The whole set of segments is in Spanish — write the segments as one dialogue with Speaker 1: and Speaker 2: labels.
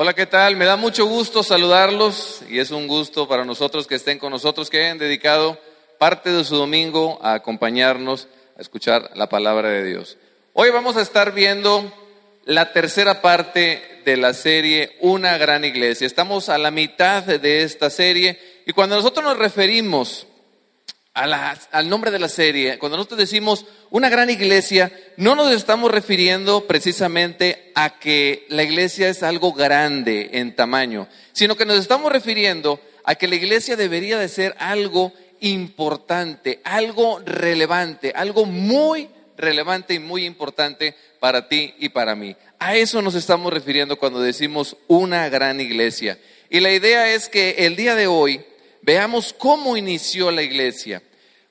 Speaker 1: Hola, ¿qué tal? Me da mucho gusto saludarlos y es un gusto para nosotros que estén con nosotros, que hayan dedicado parte de su domingo a acompañarnos a escuchar la palabra de Dios. Hoy vamos a estar viendo la tercera parte de la serie Una gran iglesia. Estamos a la mitad de esta serie y cuando nosotros nos referimos al nombre de la serie, cuando nosotros decimos una gran iglesia, no nos estamos refiriendo precisamente a que la iglesia es algo grande en tamaño, sino que nos estamos refiriendo a que la iglesia debería de ser algo importante, algo relevante, algo muy relevante y muy importante para ti y para mí. A eso nos estamos refiriendo cuando decimos una gran iglesia. Y la idea es que el día de hoy veamos cómo inició la iglesia.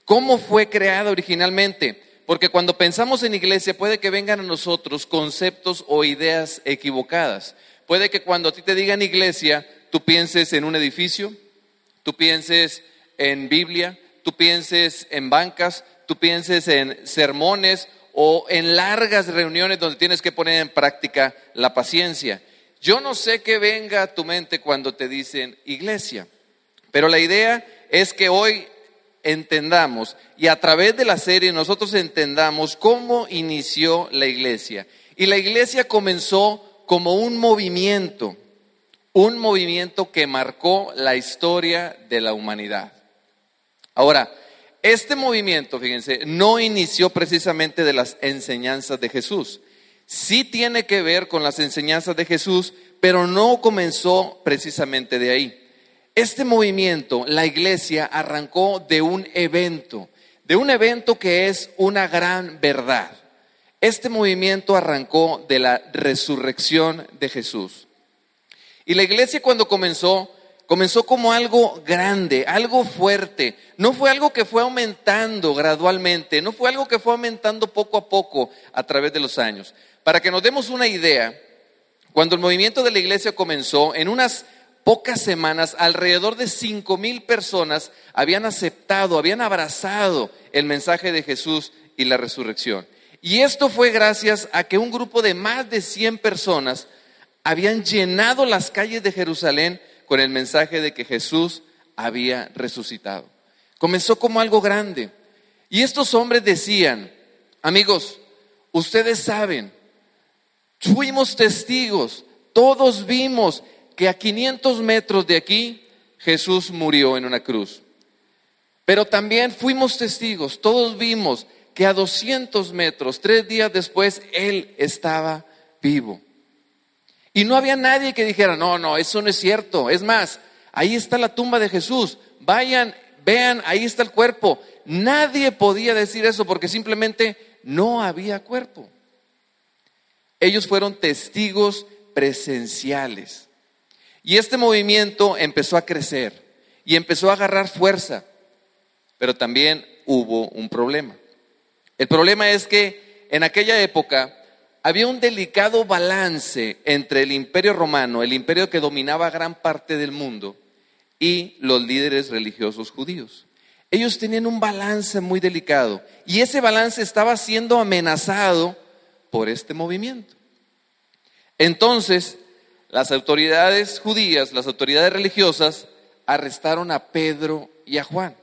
Speaker 1: ¿Cómo fue creada originalmente? Porque cuando pensamos en iglesia puede que vengan a nosotros conceptos o ideas equivocadas. Puede que cuando a ti te digan iglesia, tú pienses en un edificio, tú pienses en Biblia, tú pienses en bancas, tú pienses en sermones o en largas reuniones donde tienes que poner en práctica la paciencia. Yo no sé qué venga a tu mente cuando te dicen iglesia, pero la idea es que hoy entendamos y a través de la serie nosotros entendamos cómo inició la iglesia. Y la iglesia comenzó como un movimiento, un movimiento que marcó la historia de la humanidad. Ahora, este movimiento, fíjense, no inició precisamente de las enseñanzas de Jesús. Sí tiene que ver con las enseñanzas de Jesús, pero no comenzó precisamente de ahí. Este movimiento, la iglesia, arrancó de un evento, de un evento que es una gran verdad. Este movimiento arrancó de la resurrección de Jesús. Y la iglesia cuando comenzó, comenzó como algo grande, algo fuerte. No fue algo que fue aumentando gradualmente, no fue algo que fue aumentando poco a poco a través de los años. Para que nos demos una idea, cuando el movimiento de la iglesia comenzó, en unas pocas semanas, alrededor de cinco mil personas habían aceptado, habían abrazado el mensaje de Jesús y la resurrección. Y esto fue gracias a que un grupo de más de 100 personas habían llenado las calles de Jerusalén con el mensaje de que Jesús había resucitado. Comenzó como algo grande. Y estos hombres decían, amigos, ustedes saben, fuimos testigos, todos vimos que a 500 metros de aquí Jesús murió en una cruz. Pero también fuimos testigos, todos vimos que a 200 metros, tres días después, Él estaba vivo. Y no había nadie que dijera, no, no, eso no es cierto. Es más, ahí está la tumba de Jesús. Vayan, vean, ahí está el cuerpo. Nadie podía decir eso porque simplemente no había cuerpo. Ellos fueron testigos presenciales. Y este movimiento empezó a crecer y empezó a agarrar fuerza, pero también hubo un problema. El problema es que en aquella época había un delicado balance entre el imperio romano, el imperio que dominaba gran parte del mundo, y los líderes religiosos judíos. Ellos tenían un balance muy delicado y ese balance estaba siendo amenazado por este movimiento. Entonces, las autoridades judías, las autoridades religiosas, arrestaron a Pedro y a Juan,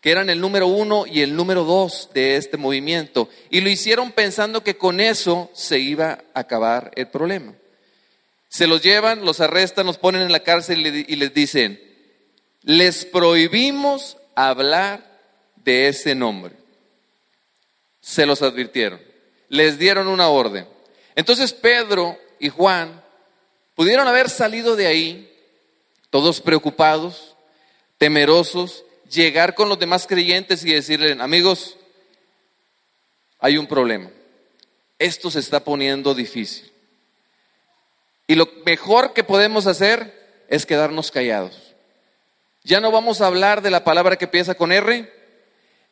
Speaker 1: que eran el número uno y el número dos de este movimiento, y lo hicieron pensando que con eso se iba a acabar el problema. Se los llevan, los arrestan, los ponen en la cárcel y les dicen, les prohibimos hablar de ese nombre. Se los advirtieron, les dieron una orden. Entonces Pedro y Juan Pudieron haber salido de ahí todos preocupados, temerosos, llegar con los demás creyentes y decirle, amigos, hay un problema. Esto se está poniendo difícil. Y lo mejor que podemos hacer es quedarnos callados. Ya no vamos a hablar de la palabra que empieza con R,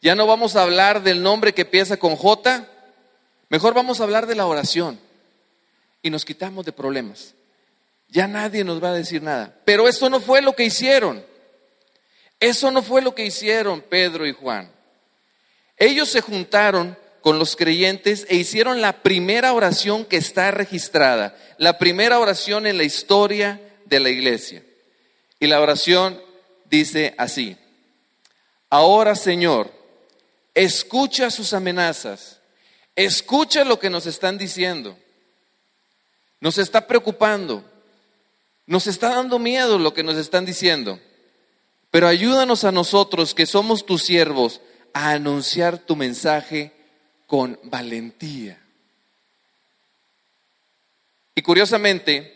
Speaker 1: ya no vamos a hablar del nombre que empieza con J, mejor vamos a hablar de la oración y nos quitamos de problemas ya nadie nos va a decir nada. Pero eso no fue lo que hicieron. Eso no fue lo que hicieron Pedro y Juan. Ellos se juntaron con los creyentes e hicieron la primera oración que está registrada, la primera oración en la historia de la iglesia. Y la oración dice así, ahora Señor, escucha sus amenazas, escucha lo que nos están diciendo, nos está preocupando, nos está dando miedo lo que nos están diciendo, pero ayúdanos a nosotros que somos tus siervos a anunciar tu mensaje con valentía. Y curiosamente,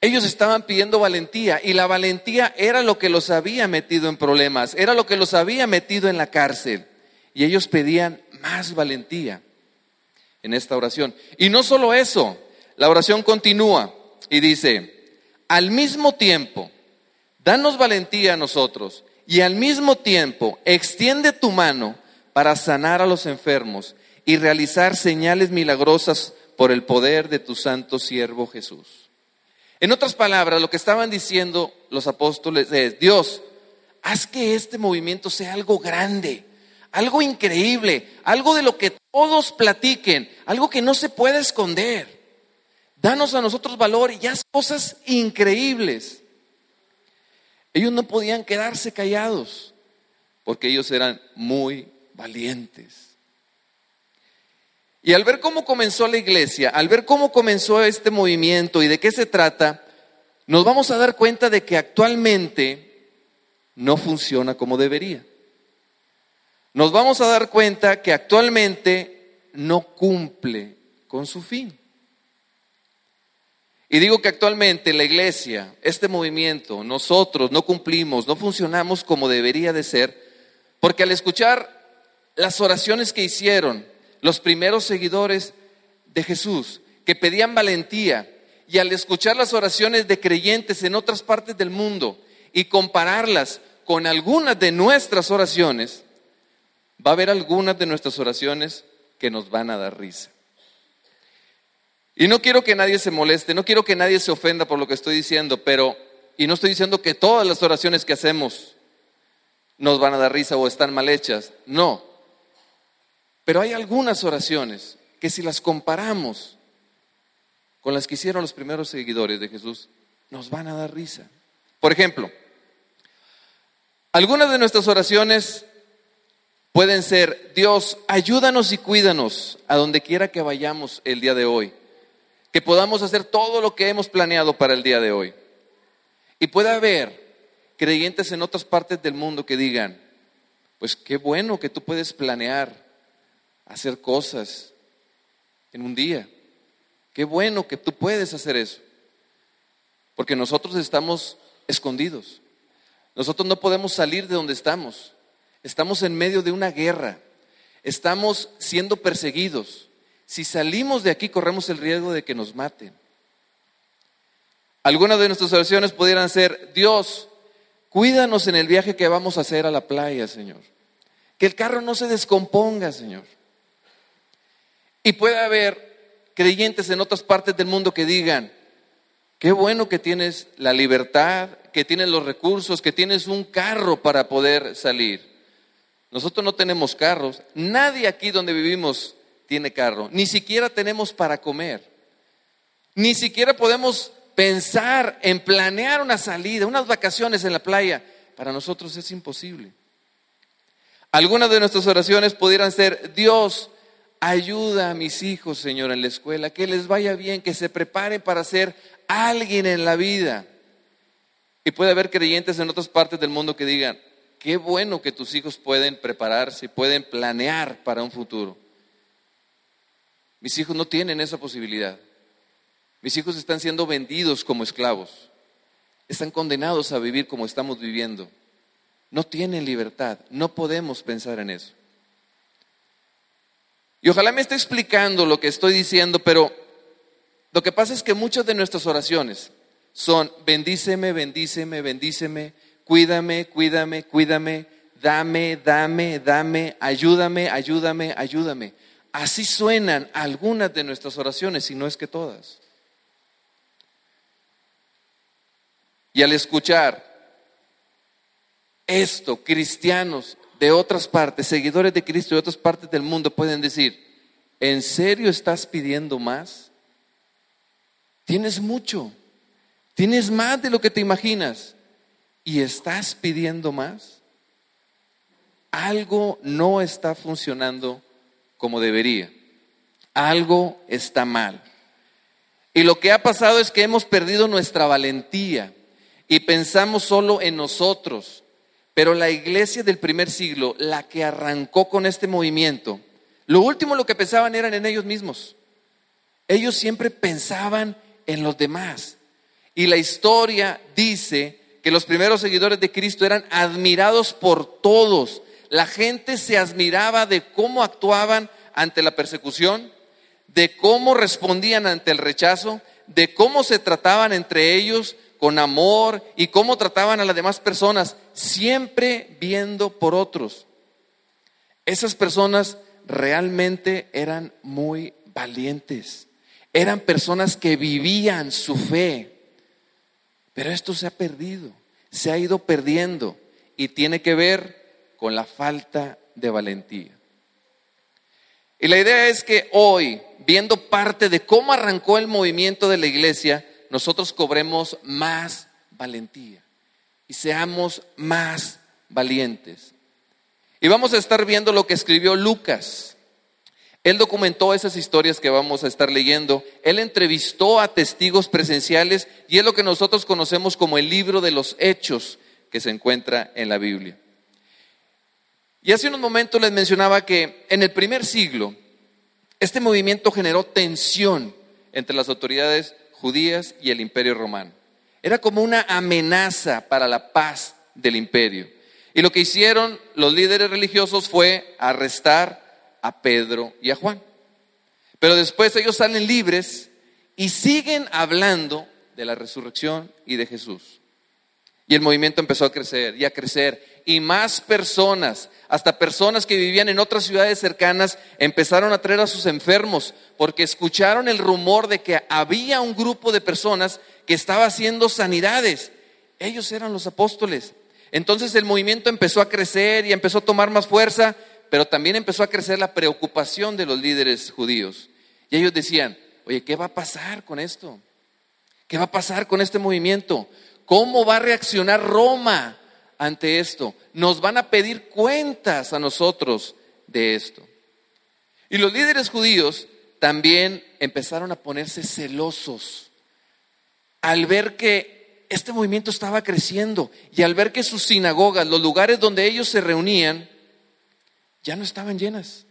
Speaker 1: ellos estaban pidiendo valentía y la valentía era lo que los había metido en problemas, era lo que los había metido en la cárcel. Y ellos pedían más valentía en esta oración. Y no solo eso, la oración continúa y dice, al mismo tiempo, danos valentía a nosotros y al mismo tiempo extiende tu mano para sanar a los enfermos y realizar señales milagrosas por el poder de tu santo siervo Jesús. En otras palabras, lo que estaban diciendo los apóstoles es, Dios, haz que este movimiento sea algo grande, algo increíble, algo de lo que todos platiquen, algo que no se puede esconder. Danos a nosotros valor y haz cosas increíbles. Ellos no podían quedarse callados porque ellos eran muy valientes. Y al ver cómo comenzó la iglesia, al ver cómo comenzó este movimiento y de qué se trata, nos vamos a dar cuenta de que actualmente no funciona como debería. Nos vamos a dar cuenta que actualmente no cumple con su fin. Y digo que actualmente la iglesia, este movimiento, nosotros no cumplimos, no funcionamos como debería de ser, porque al escuchar las oraciones que hicieron, los primeros seguidores de Jesús, que pedían valentía, y al escuchar las oraciones de creyentes en otras partes del mundo y compararlas con algunas de nuestras oraciones, va a haber algunas de nuestras oraciones que nos van a dar risa. Y no quiero que nadie se moleste, no quiero que nadie se ofenda por lo que estoy diciendo, pero, y no estoy diciendo que todas las oraciones que hacemos nos van a dar risa o están mal hechas, no, pero hay algunas oraciones que si las comparamos con las que hicieron los primeros seguidores de Jesús, nos van a dar risa. Por ejemplo, algunas de nuestras oraciones pueden ser, Dios, ayúdanos y cuídanos a donde quiera que vayamos el día de hoy, que podamos hacer todo lo que hemos planeado para el día de hoy. Y puede haber creyentes en otras partes del mundo que digan, pues qué bueno que tú puedes planear hacer cosas en un día. Qué bueno que tú puedes hacer eso. Porque nosotros estamos escondidos. Nosotros no podemos salir de donde estamos. Estamos en medio de una guerra. Estamos siendo perseguidos. Si salimos de aquí corremos el riesgo de que nos maten. Algunas de nuestras oraciones pudieran ser, Dios, cuídanos en el viaje que vamos a hacer a la playa, Señor. Que el carro no se descomponga, Señor. Y puede haber creyentes en otras partes del mundo que digan, qué bueno que tienes la libertad, que tienes los recursos, que tienes un carro para poder salir. Nosotros no tenemos carros, nadie aquí donde vivimos tiene carro, ni siquiera tenemos para comer, ni siquiera podemos pensar en planear una salida, unas vacaciones en la playa. Para nosotros es imposible. Algunas de nuestras oraciones pudieran ser, Dios, Ayuda a mis hijos, Señor, en la escuela, que les vaya bien, que se preparen para ser alguien en la vida. Y puede haber creyentes en otras partes del mundo que digan, qué bueno que tus hijos pueden prepararse, pueden planear para un futuro. Mis hijos no tienen esa posibilidad. Mis hijos están siendo vendidos como esclavos. Están condenados a vivir como estamos viviendo. No tienen libertad. No podemos pensar en eso. Y ojalá me esté explicando lo que estoy diciendo, pero lo que pasa es que muchas de nuestras oraciones son bendíceme, bendíceme, bendíceme, cuídame, cuídame, cuídame, dame, dame, dame, ayúdame, ayúdame, ayúdame. Así suenan algunas de nuestras oraciones, y no es que todas. Y al escuchar esto, cristianos, de otras partes, seguidores de Cristo de otras partes del mundo pueden decir, ¿en serio estás pidiendo más? Tienes mucho, tienes más de lo que te imaginas y estás pidiendo más. Algo no está funcionando como debería. Algo está mal. Y lo que ha pasado es que hemos perdido nuestra valentía y pensamos solo en nosotros. Pero la iglesia del primer siglo, la que arrancó con este movimiento, lo último lo que pensaban eran en ellos mismos. Ellos siempre pensaban en los demás. Y la historia dice que los primeros seguidores de Cristo eran admirados por todos. La gente se admiraba de cómo actuaban ante la persecución, de cómo respondían ante el rechazo, de cómo se trataban entre ellos con amor y cómo trataban a las demás personas, siempre viendo por otros. Esas personas realmente eran muy valientes, eran personas que vivían su fe, pero esto se ha perdido, se ha ido perdiendo y tiene que ver con la falta de valentía. Y la idea es que hoy, viendo parte de cómo arrancó el movimiento de la iglesia, nosotros cobremos más valentía y seamos más valientes. Y vamos a estar viendo lo que escribió Lucas. Él documentó esas historias que vamos a estar leyendo. Él entrevistó a testigos presenciales y es lo que nosotros conocemos como el libro de los hechos que se encuentra en la Biblia. Y hace unos momentos les mencionaba que en el primer siglo este movimiento generó tensión entre las autoridades judías y el imperio romano. Era como una amenaza para la paz del imperio. Y lo que hicieron los líderes religiosos fue arrestar a Pedro y a Juan. Pero después ellos salen libres y siguen hablando de la resurrección y de Jesús. Y el movimiento empezó a crecer y a crecer. Y más personas, hasta personas que vivían en otras ciudades cercanas, empezaron a traer a sus enfermos porque escucharon el rumor de que había un grupo de personas que estaba haciendo sanidades. Ellos eran los apóstoles. Entonces el movimiento empezó a crecer y empezó a tomar más fuerza, pero también empezó a crecer la preocupación de los líderes judíos. Y ellos decían, oye, ¿qué va a pasar con esto? ¿Qué va a pasar con este movimiento? ¿Cómo va a reaccionar Roma ante esto? Nos van a pedir cuentas a nosotros de esto. Y los líderes judíos también empezaron a ponerse celosos al ver que este movimiento estaba creciendo y al ver que sus sinagogas, los lugares donde ellos se reunían, ya no estaban llenas.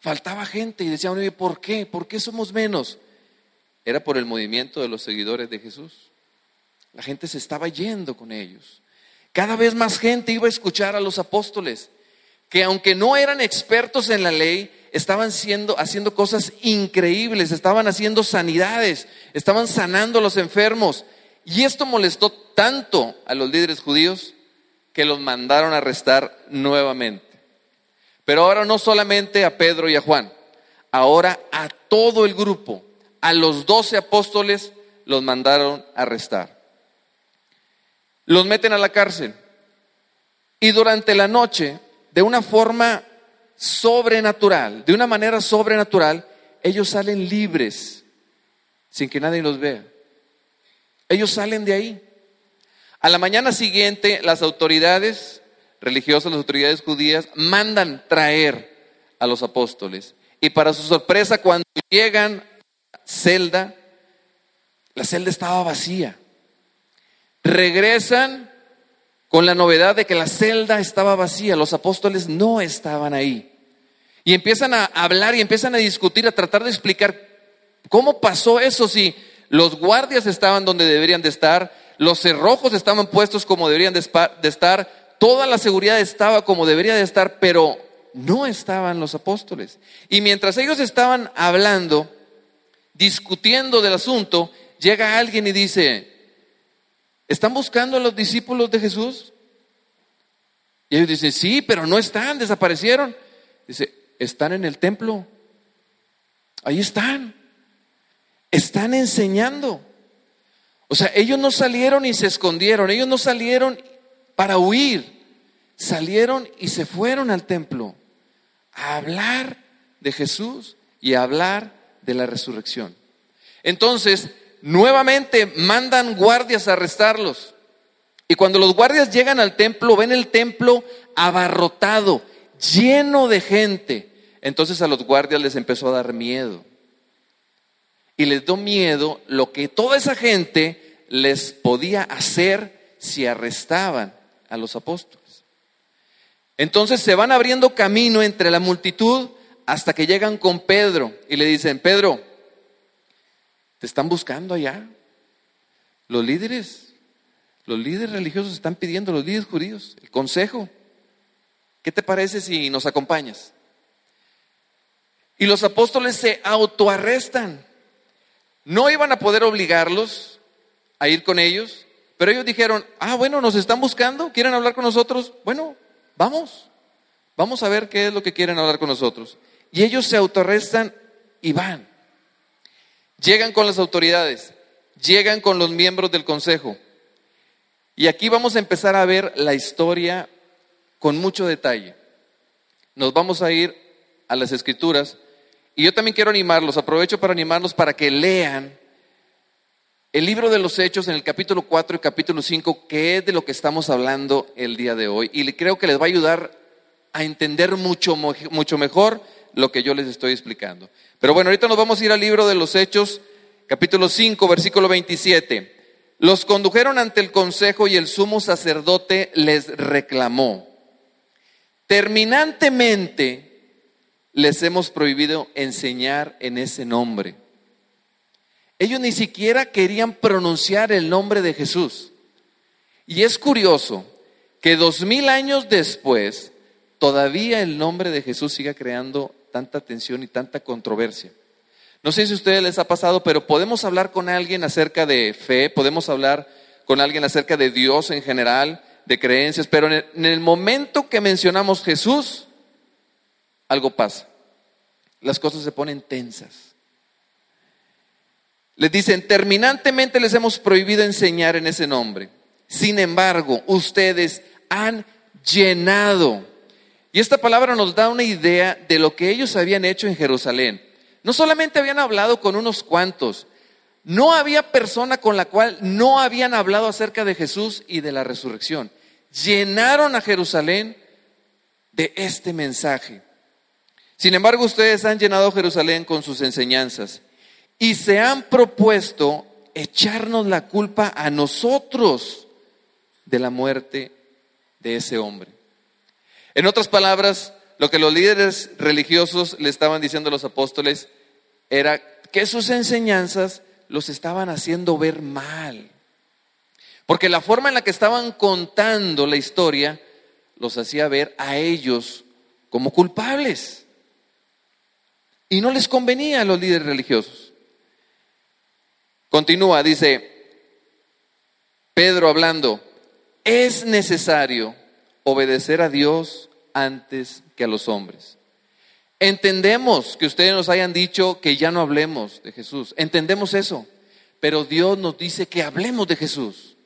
Speaker 1: Faltaba gente y decían, oye, ¿por qué? ¿Por qué somos menos? Era por el movimiento de los seguidores de Jesús. La gente se estaba yendo con ellos. Cada vez más gente iba a escuchar a los apóstoles, que aunque no eran expertos en la ley, estaban siendo, haciendo cosas increíbles, estaban haciendo sanidades, estaban sanando a los enfermos. Y esto molestó tanto a los líderes judíos que los mandaron a arrestar nuevamente. Pero ahora no solamente a Pedro y a Juan, ahora a todo el grupo, a los doce apóstoles los mandaron a arrestar los meten a la cárcel. Y durante la noche, de una forma sobrenatural, de una manera sobrenatural, ellos salen libres, sin que nadie los vea. Ellos salen de ahí. A la mañana siguiente, las autoridades religiosas, las autoridades judías, mandan traer a los apóstoles. Y para su sorpresa, cuando llegan a la celda, la celda estaba vacía. Regresan con la novedad de que la celda estaba vacía, los apóstoles no estaban ahí. Y empiezan a hablar y empiezan a discutir, a tratar de explicar cómo pasó eso si los guardias estaban donde deberían de estar, los cerrojos estaban puestos como deberían de estar, toda la seguridad estaba como debería de estar, pero no estaban los apóstoles. Y mientras ellos estaban hablando, discutiendo del asunto, llega alguien y dice, ¿Están buscando a los discípulos de Jesús? Y ellos dicen, sí, pero no están, desaparecieron. Dice, están en el templo. Ahí están. Están enseñando. O sea, ellos no salieron y se escondieron, ellos no salieron para huir. salieron y se fueron al templo a hablar de Jesús y a hablar de la resurrección. Entonces, nuevamente mandan guardias a arrestarlos. Y cuando los guardias llegan al templo, ven el templo abarrotado, lleno de gente. Entonces a los guardias les empezó a dar miedo. Y les dio miedo lo que toda esa gente les podía hacer si arrestaban a los apóstoles. Entonces se van abriendo camino entre la multitud hasta que llegan con Pedro y le dicen, Pedro, te están buscando allá. Los líderes, los líderes religiosos están pidiendo, los líderes judíos, el consejo. ¿Qué te parece si nos acompañas? Y los apóstoles se autoarrestan. No iban a poder obligarlos a ir con ellos, pero ellos dijeron, ah, bueno, nos están buscando, quieren hablar con nosotros. Bueno, vamos, vamos a ver qué es lo que quieren hablar con nosotros. Y ellos se autoarrestan y van. Llegan con las autoridades, llegan con los miembros del consejo. Y aquí vamos a empezar a ver la historia con mucho detalle. Nos vamos a ir a las escrituras y yo también quiero animarlos, aprovecho para animarlos para que lean el libro de los Hechos en el capítulo 4 y capítulo 5, que es de lo que estamos hablando el día de hoy. Y creo que les va a ayudar a entender mucho, mucho mejor lo que yo les estoy explicando. Pero bueno, ahorita nos vamos a ir al libro de los Hechos, capítulo 5, versículo 27. Los condujeron ante el consejo y el sumo sacerdote les reclamó. Terminantemente les hemos prohibido enseñar en ese nombre. Ellos ni siquiera querían pronunciar el nombre de Jesús. Y es curioso que dos mil años después, todavía el nombre de Jesús siga creando tanta tensión y tanta controversia. No sé si a ustedes les ha pasado, pero podemos hablar con alguien acerca de fe, podemos hablar con alguien acerca de Dios en general, de creencias, pero en el, en el momento que mencionamos Jesús, algo pasa. Las cosas se ponen tensas. Les dicen, terminantemente les hemos prohibido enseñar en ese nombre. Sin embargo, ustedes han llenado. Y esta palabra nos da una idea de lo que ellos habían hecho en Jerusalén. No solamente habían hablado con unos cuantos, no había persona con la cual no habían hablado acerca de Jesús y de la resurrección. Llenaron a Jerusalén de este mensaje. Sin embargo, ustedes han llenado Jerusalén con sus enseñanzas y se han propuesto echarnos la culpa a nosotros de la muerte de ese hombre. En otras palabras, lo que los líderes religiosos le estaban diciendo a los apóstoles era que sus enseñanzas los estaban haciendo ver mal. Porque la forma en la que estaban contando la historia los hacía ver a ellos como culpables. Y no les convenía a los líderes religiosos. Continúa, dice Pedro hablando, es necesario obedecer a Dios antes que a los hombres. Entendemos que ustedes nos hayan dicho que ya no hablemos de Jesús. Entendemos eso. Pero Dios nos dice que hablemos de Jesús.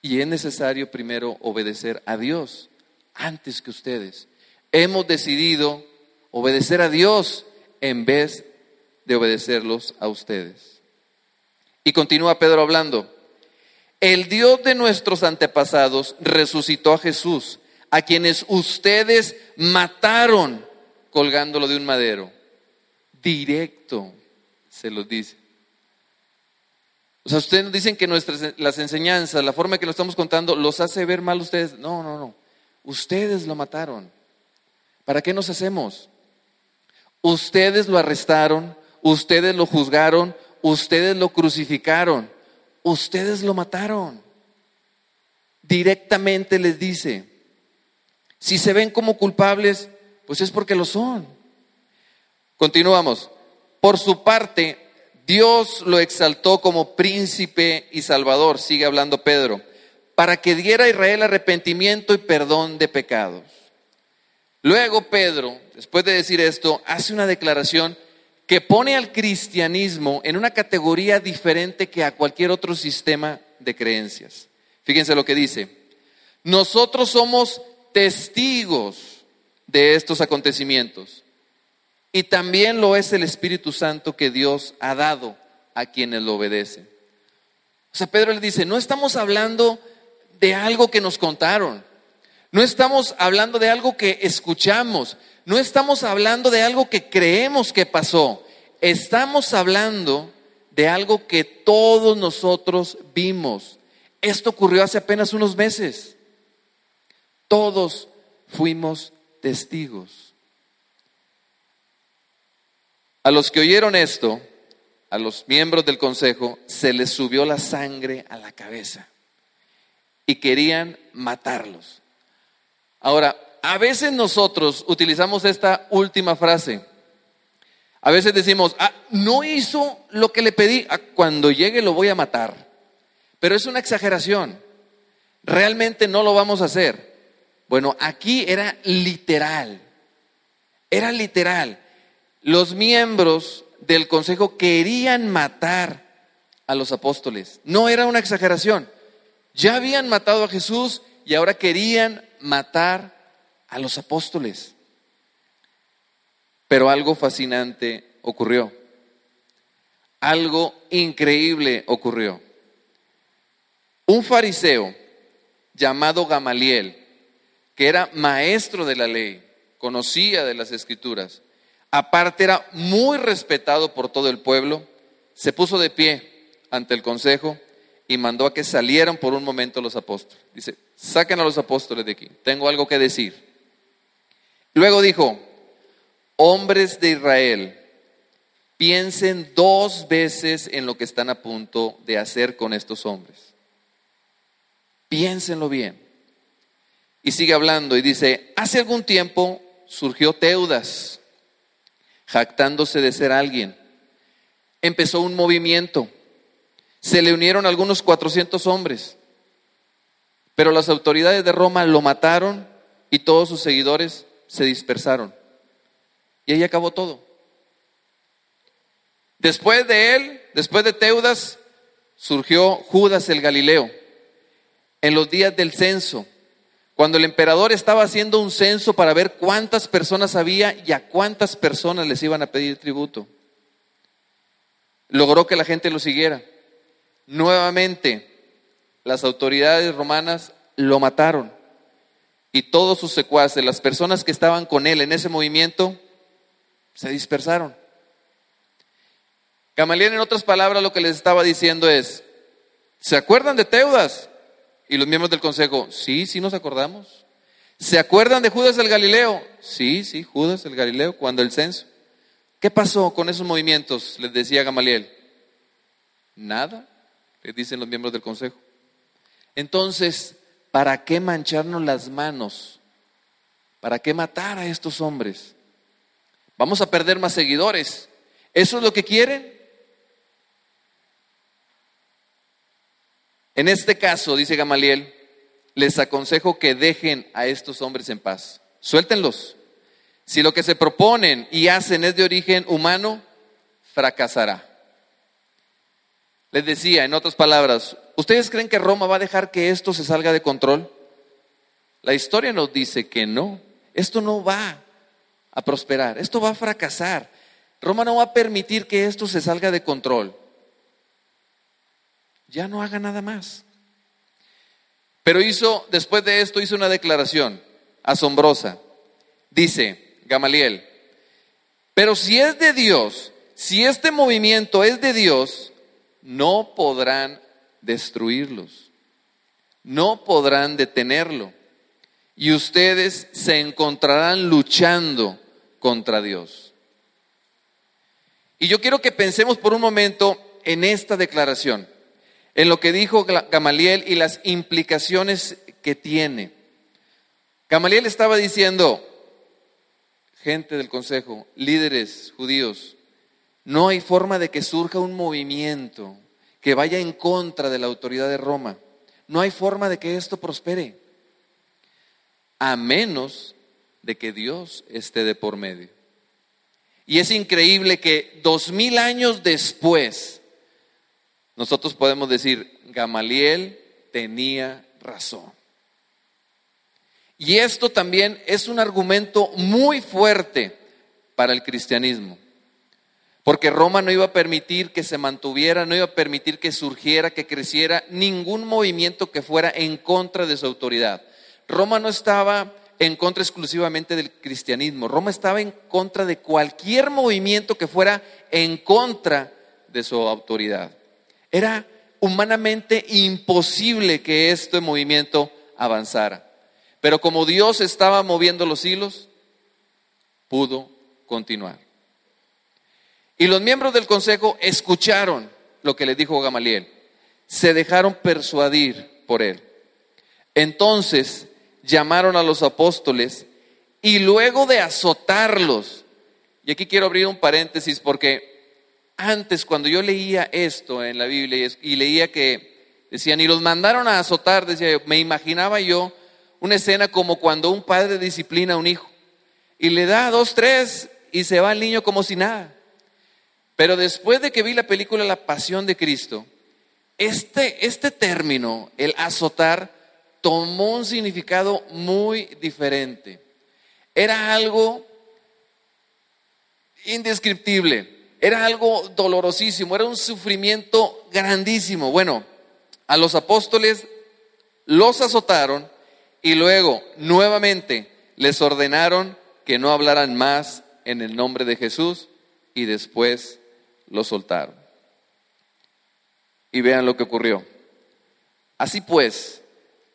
Speaker 1: Y es necesario primero obedecer a Dios antes que ustedes. Hemos decidido obedecer a Dios en vez de obedecerlos a ustedes. Y continúa Pedro hablando. El Dios de nuestros antepasados resucitó a Jesús, a quienes ustedes mataron colgándolo de un madero. Directo se los dice. O sea, ustedes dicen que nuestras las enseñanzas, la forma que lo estamos contando, los hace ver mal ustedes. No, no, no. Ustedes lo mataron. ¿Para qué nos hacemos? Ustedes lo arrestaron, ustedes lo juzgaron, ustedes lo crucificaron, ustedes lo mataron. Directamente les dice, si se ven como culpables, pues es porque lo son. Continuamos. Por su parte, Dios lo exaltó como príncipe y salvador, sigue hablando Pedro, para que diera a Israel arrepentimiento y perdón de pecados. Luego Pedro, después de decir esto, hace una declaración que pone al cristianismo en una categoría diferente que a cualquier otro sistema de creencias. Fíjense lo que dice. Nosotros somos testigos de estos acontecimientos. Y también lo es el Espíritu Santo que Dios ha dado a quienes lo obedecen. O sea, Pedro le dice, no estamos hablando de algo que nos contaron, no estamos hablando de algo que escuchamos, no estamos hablando de algo que creemos que pasó, estamos hablando de algo que todos nosotros vimos. Esto ocurrió hace apenas unos meses. Todos fuimos testigos. A los que oyeron esto, a los miembros del consejo, se les subió la sangre a la cabeza y querían matarlos. Ahora, a veces nosotros utilizamos esta última frase. A veces decimos, ah, no hizo lo que le pedí, ah, cuando llegue lo voy a matar. Pero es una exageración. Realmente no lo vamos a hacer. Bueno, aquí era literal. Era literal. Los miembros del consejo querían matar a los apóstoles. No era una exageración. Ya habían matado a Jesús y ahora querían matar a los apóstoles. Pero algo fascinante ocurrió. Algo increíble ocurrió. Un fariseo llamado Gamaliel, que era maestro de la ley, conocía de las escrituras, aparte era muy respetado por todo el pueblo, se puso de pie ante el consejo y mandó a que salieran por un momento los apóstoles. Dice, saquen a los apóstoles de aquí, tengo algo que decir. Luego dijo, hombres de Israel, piensen dos veces en lo que están a punto de hacer con estos hombres. Piénsenlo bien. Y sigue hablando y dice, hace algún tiempo surgió Teudas, jactándose de ser alguien. Empezó un movimiento. Se le unieron algunos 400 hombres. Pero las autoridades de Roma lo mataron y todos sus seguidores se dispersaron. Y ahí acabó todo. Después de él, después de Teudas, surgió Judas el Galileo. En los días del censo, cuando el emperador estaba haciendo un censo para ver cuántas personas había y a cuántas personas les iban a pedir tributo, logró que la gente lo siguiera. Nuevamente, las autoridades romanas lo mataron y todos sus secuaces, las personas que estaban con él en ese movimiento, se dispersaron. Gamaliel, en otras palabras, lo que les estaba diciendo es, ¿se acuerdan de Teudas? Y los miembros del consejo, sí, sí nos acordamos. ¿Se acuerdan de Judas el Galileo? Sí, sí, Judas el Galileo, cuando el censo. ¿Qué pasó con esos movimientos? Les decía Gamaliel. Nada, les dicen los miembros del consejo. Entonces, ¿para qué mancharnos las manos? ¿Para qué matar a estos hombres? Vamos a perder más seguidores. ¿Eso es lo que quieren? En este caso, dice Gamaliel, les aconsejo que dejen a estos hombres en paz. Suéltenlos. Si lo que se proponen y hacen es de origen humano, fracasará. Les decía, en otras palabras, ¿ustedes creen que Roma va a dejar que esto se salga de control? La historia nos dice que no. Esto no va a prosperar, esto va a fracasar. Roma no va a permitir que esto se salga de control. Ya no haga nada más. Pero hizo, después de esto, hizo una declaración asombrosa. Dice Gamaliel, pero si es de Dios, si este movimiento es de Dios, no podrán destruirlos, no podrán detenerlo. Y ustedes se encontrarán luchando contra Dios. Y yo quiero que pensemos por un momento en esta declaración, en lo que dijo Gamaliel y las implicaciones que tiene. Gamaliel estaba diciendo, gente del consejo, líderes judíos, no hay forma de que surja un movimiento que vaya en contra de la autoridad de Roma. No hay forma de que esto prospere, a menos de que Dios esté de por medio. Y es increíble que dos mil años después, nosotros podemos decir, Gamaliel tenía razón. Y esto también es un argumento muy fuerte para el cristianismo. Porque Roma no iba a permitir que se mantuviera, no iba a permitir que surgiera, que creciera ningún movimiento que fuera en contra de su autoridad. Roma no estaba en contra exclusivamente del cristianismo, Roma estaba en contra de cualquier movimiento que fuera en contra de su autoridad. Era humanamente imposible que este movimiento avanzara. Pero como Dios estaba moviendo los hilos, pudo continuar. Y los miembros del consejo escucharon lo que le dijo Gamaliel. Se dejaron persuadir por él. Entonces llamaron a los apóstoles y luego de azotarlos, y aquí quiero abrir un paréntesis porque antes cuando yo leía esto en la Biblia y leía que decían, y los mandaron a azotar, decía me imaginaba yo una escena como cuando un padre disciplina a un hijo y le da dos, tres y se va el niño como si nada. Pero después de que vi la película La Pasión de Cristo, este, este término, el azotar, tomó un significado muy diferente. Era algo indescriptible, era algo dolorosísimo, era un sufrimiento grandísimo. Bueno, a los apóstoles los azotaron y luego nuevamente les ordenaron que no hablaran más en el nombre de Jesús y después lo soltaron. Y vean lo que ocurrió. Así pues,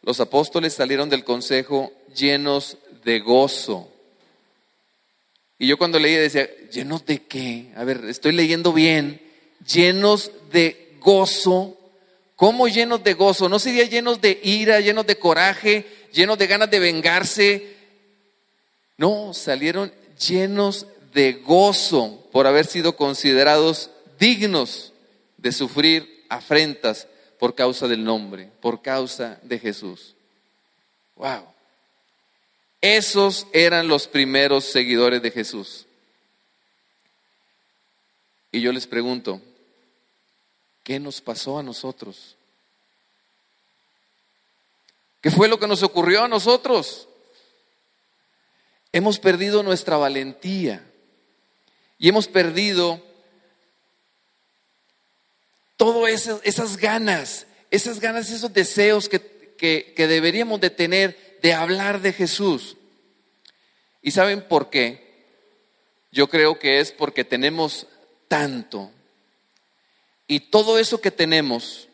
Speaker 1: los apóstoles salieron del consejo llenos de gozo. Y yo cuando leía decía, ¿llenos de qué? A ver, estoy leyendo bien. Llenos de gozo. ¿Cómo llenos de gozo? ¿No sería llenos de ira, llenos de coraje, llenos de ganas de vengarse? No, salieron llenos de gozo por haber sido considerados dignos de sufrir afrentas por causa del nombre, por causa de Jesús. Wow. Esos eran los primeros seguidores de Jesús. Y yo les pregunto, ¿qué nos pasó a nosotros? ¿Qué fue lo que nos ocurrió a nosotros? Hemos perdido nuestra valentía. Y hemos perdido todas esas, ganas, esas ganas, esos deseos que, que deberíamos de tener de hablar de Jesús. ¿Y saben por qué? Yo creo que es porque tenemos tanto. Y todo eso que tenemos,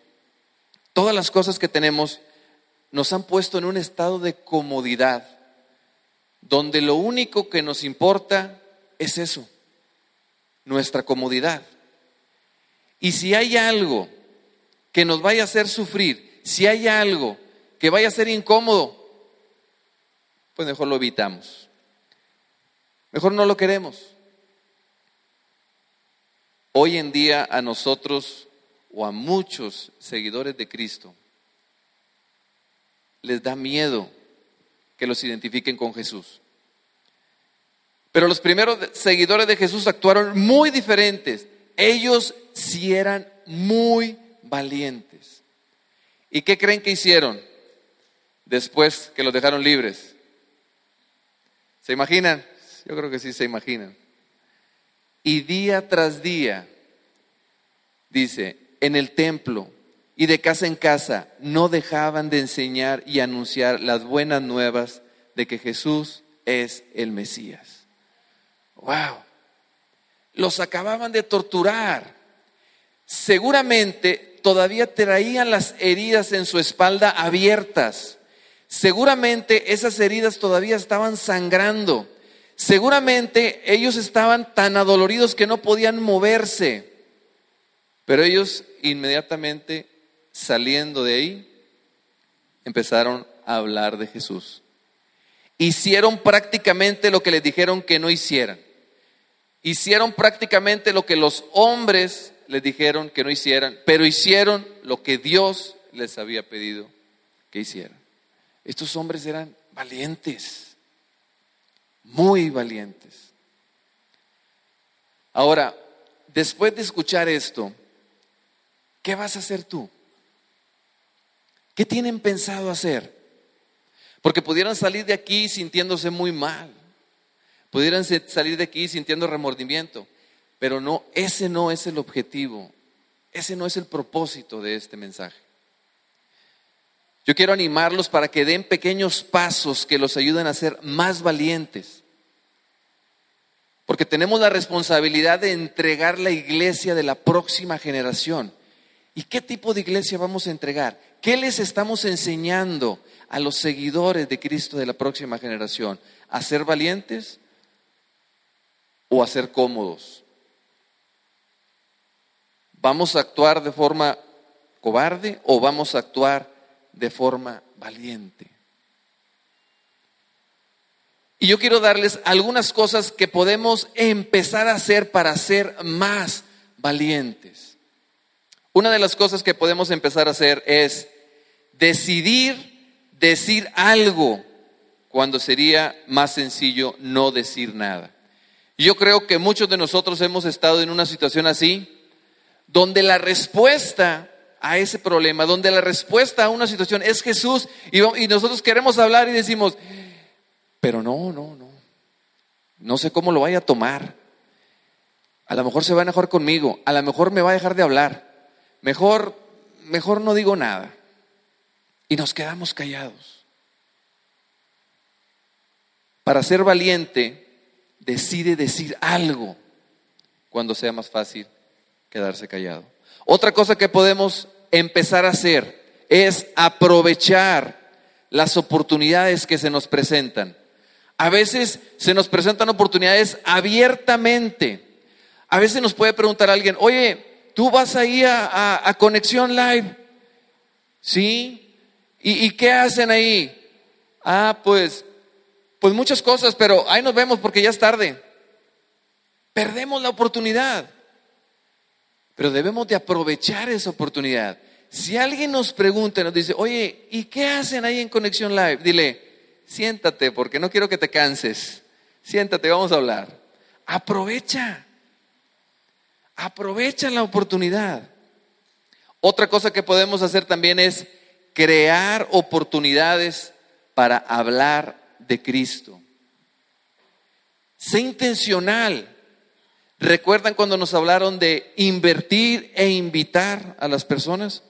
Speaker 1: todas las cosas que tenemos, nos han puesto en un estado de comodidad, donde lo único que nos importa es eso, nuestra comodidad. Y si hay algo que nos vaya a hacer sufrir, si hay algo que vaya a ser incómodo, pues mejor lo evitamos. Mejor no lo queremos. Hoy en día a nosotros o a muchos seguidores de Cristo les da miedo que los identifiquen con Jesús. Pero los primeros seguidores de Jesús actuaron muy diferentes. Ellos sí eran muy valientes. ¿Y qué creen que hicieron después que los dejaron libres? ¿Se imaginan? Yo creo que sí se imaginan. Y día tras día, dice, en el templo y de casa en casa, no dejaban de enseñar y anunciar las buenas nuevas de que Jesús es el Mesías. Wow. Los acababan de torturar. Seguramente todavía traían las heridas en su espalda abiertas. Seguramente esas heridas todavía estaban sangrando. Seguramente ellos estaban tan adoloridos que no podían moverse. Pero ellos inmediatamente saliendo de ahí empezaron a hablar de Jesús. Hicieron prácticamente lo que les dijeron que no hicieran hicieron prácticamente lo que los hombres les dijeron que no hicieran, pero hicieron lo que Dios les había pedido que hicieran. Estos hombres eran valientes, muy valientes. Ahora, después de escuchar esto, ¿qué vas a hacer tú? ¿Qué tienen pensado hacer? Porque pudieran salir de aquí sintiéndose muy mal. Pudieran salir de aquí sintiendo remordimiento. Pero no, ese no es el objetivo. Ese no es el propósito de este mensaje. Yo quiero animarlos para que den pequeños pasos que los ayuden a ser más valientes. Porque tenemos la responsabilidad de entregar la iglesia de la próxima generación. ¿Y qué tipo de iglesia vamos a entregar? ¿Qué les estamos enseñando a los seguidores de Cristo de la próxima generación? ¿A ser valientes o a ser cómodos? ¿Vamos a actuar de forma cobarde o vamos a actuar de forma valiente. Y yo quiero darles algunas cosas que podemos empezar a hacer para ser más valientes. Una de las cosas que podemos empezar a hacer es decidir decir algo cuando sería más sencillo no decir nada. Yo creo que muchos de nosotros hemos estado en una situación así, donde la respuesta a ese problema, donde la respuesta a una situación es Jesús y, nosotros queremos hablar y decimos, pero no, no, no, no sé cómo lo vaya a tomar. A lo mejor se va a enojar conmigo, a lo mejor me va a dejar de hablar. Mejor, mejor no digo nada. Y nos quedamos callados. Para ser valiente, decide decir algo cuando sea más fácil quedarse callado. Otra cosa que podemos empezar a hacer es aprovechar las oportunidades que se nos presentan. A veces se nos presentan oportunidades abiertamente. A veces nos puede preguntar alguien, oye, ¿tú vas ahí a, Conexión Live? ¿Sí? ¿Y, ¿Y qué hacen ahí? Ah, pues, pues muchas cosas, pero ahí nos vemos porque ya es tarde. Perdemos la oportunidad. Pero debemos de aprovechar esa oportunidad. Si alguien nos pregunta, nos dice, oye, ¿y qué hacen ahí en Conexión Live? Dile, siéntate porque no quiero que te canses. Siéntate, vamos a hablar. Aprovecha. Aprovecha la oportunidad. Otra cosa que podemos hacer también es crear oportunidades para hablar de Cristo. Sé intencional. ¿Recuerdan cuando nos hablaron de invertir e invitar a las personas?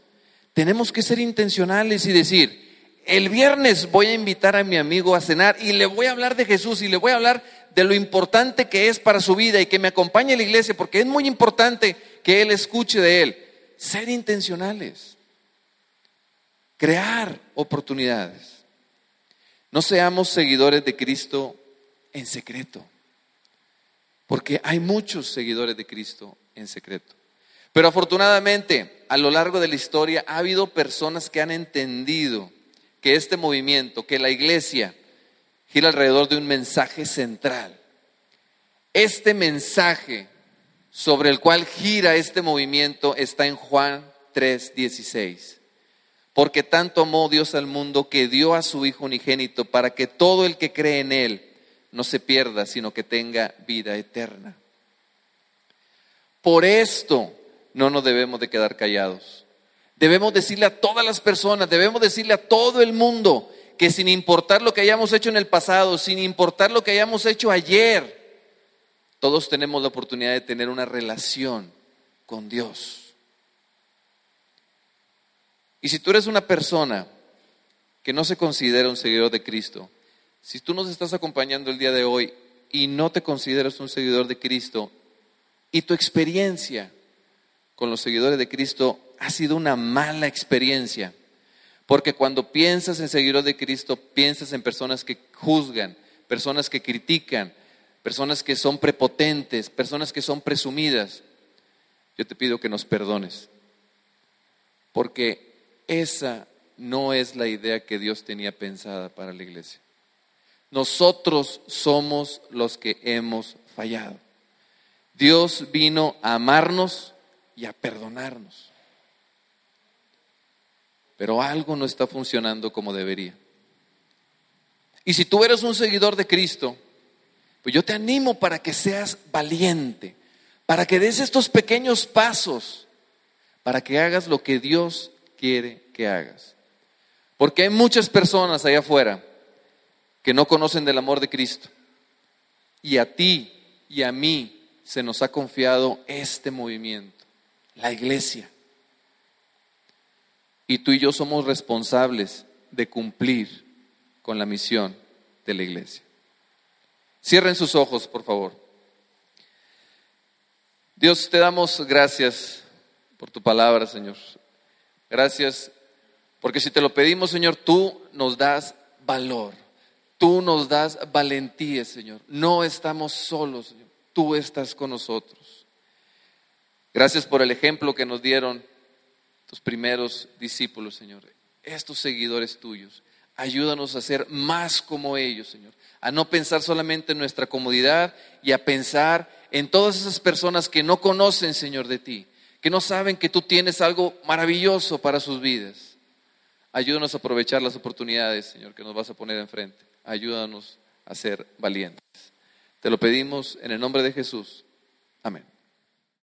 Speaker 1: Tenemos que ser intencionales y decir, el viernes voy a invitar a mi amigo a cenar y le voy a hablar de Jesús y le voy a hablar de lo importante que es para su vida y que me acompañe a la iglesia porque es muy importante que él escuche de él. Ser intencionales. Crear oportunidades. No seamos seguidores de Cristo en secreto. Porque hay muchos seguidores de Cristo en secreto. Pero afortunadamente, a lo largo de la historia ha habido personas que han entendido que este movimiento, que la iglesia, gira alrededor de un mensaje central. Este mensaje sobre el cual gira este movimiento está en Juan 3:16. Porque tanto amó Dios al mundo que dio a su Hijo unigénito para que todo el que cree en Él no se pierda, sino que tenga vida eterna. Por esto no nos debemos de quedar callados. Debemos decirle a todas las personas, debemos decirle a todo el mundo que sin importar lo que hayamos hecho en el pasado, sin importar lo que hayamos hecho ayer, todos tenemos la oportunidad de tener una relación con Dios. Y si tú eres una persona que no se considera un seguidor de Cristo, si tú nos estás acompañando el día de hoy y no te consideras un seguidor de Cristo y tu experiencia con los seguidores de Cristo ha sido una mala experiencia, porque cuando piensas en seguidores de Cristo, piensas en personas que juzgan, personas que critican, personas que son prepotentes, personas que son presumidas. Yo te pido que nos perdones, porque esa no es la idea que Dios tenía pensada para la iglesia. Nosotros somos los que hemos fallado. Dios vino a amarnos y a perdonarnos. Pero algo no está funcionando como debería. Y si tú eres un seguidor de Cristo, pues yo te animo para que seas valiente, para que des estos pequeños pasos, para que hagas lo que Dios quiere que hagas. Porque hay muchas personas allá afuera que no conocen del amor de Cristo. Y a ti y a mí se nos ha confiado este movimiento, la iglesia. Y tú y yo somos responsables de cumplir con la misión de la iglesia. Cierren sus ojos, por favor. Dios, te damos gracias por tu palabra, Señor. Gracias porque si te lo pedimos, Señor, tú nos das valor. Tú nos das valentía, Señor. No estamos solos, Señor. Tú estás con nosotros. Gracias por el ejemplo que nos dieron tus primeros discípulos, Señor. Estos seguidores tuyos. Ayúdanos a ser más como ellos, Señor. A no pensar solamente en nuestra comodidad y a pensar en todas esas personas que no conocen, Señor, de ti, que no saben que tú tienes algo maravilloso para sus vidas. Ayúdanos a aprovechar las oportunidades, Señor, que nos vas a poner enfrente ayúdanos a ser valientes. Te lo pedimos en el nombre de Jesús. Amén.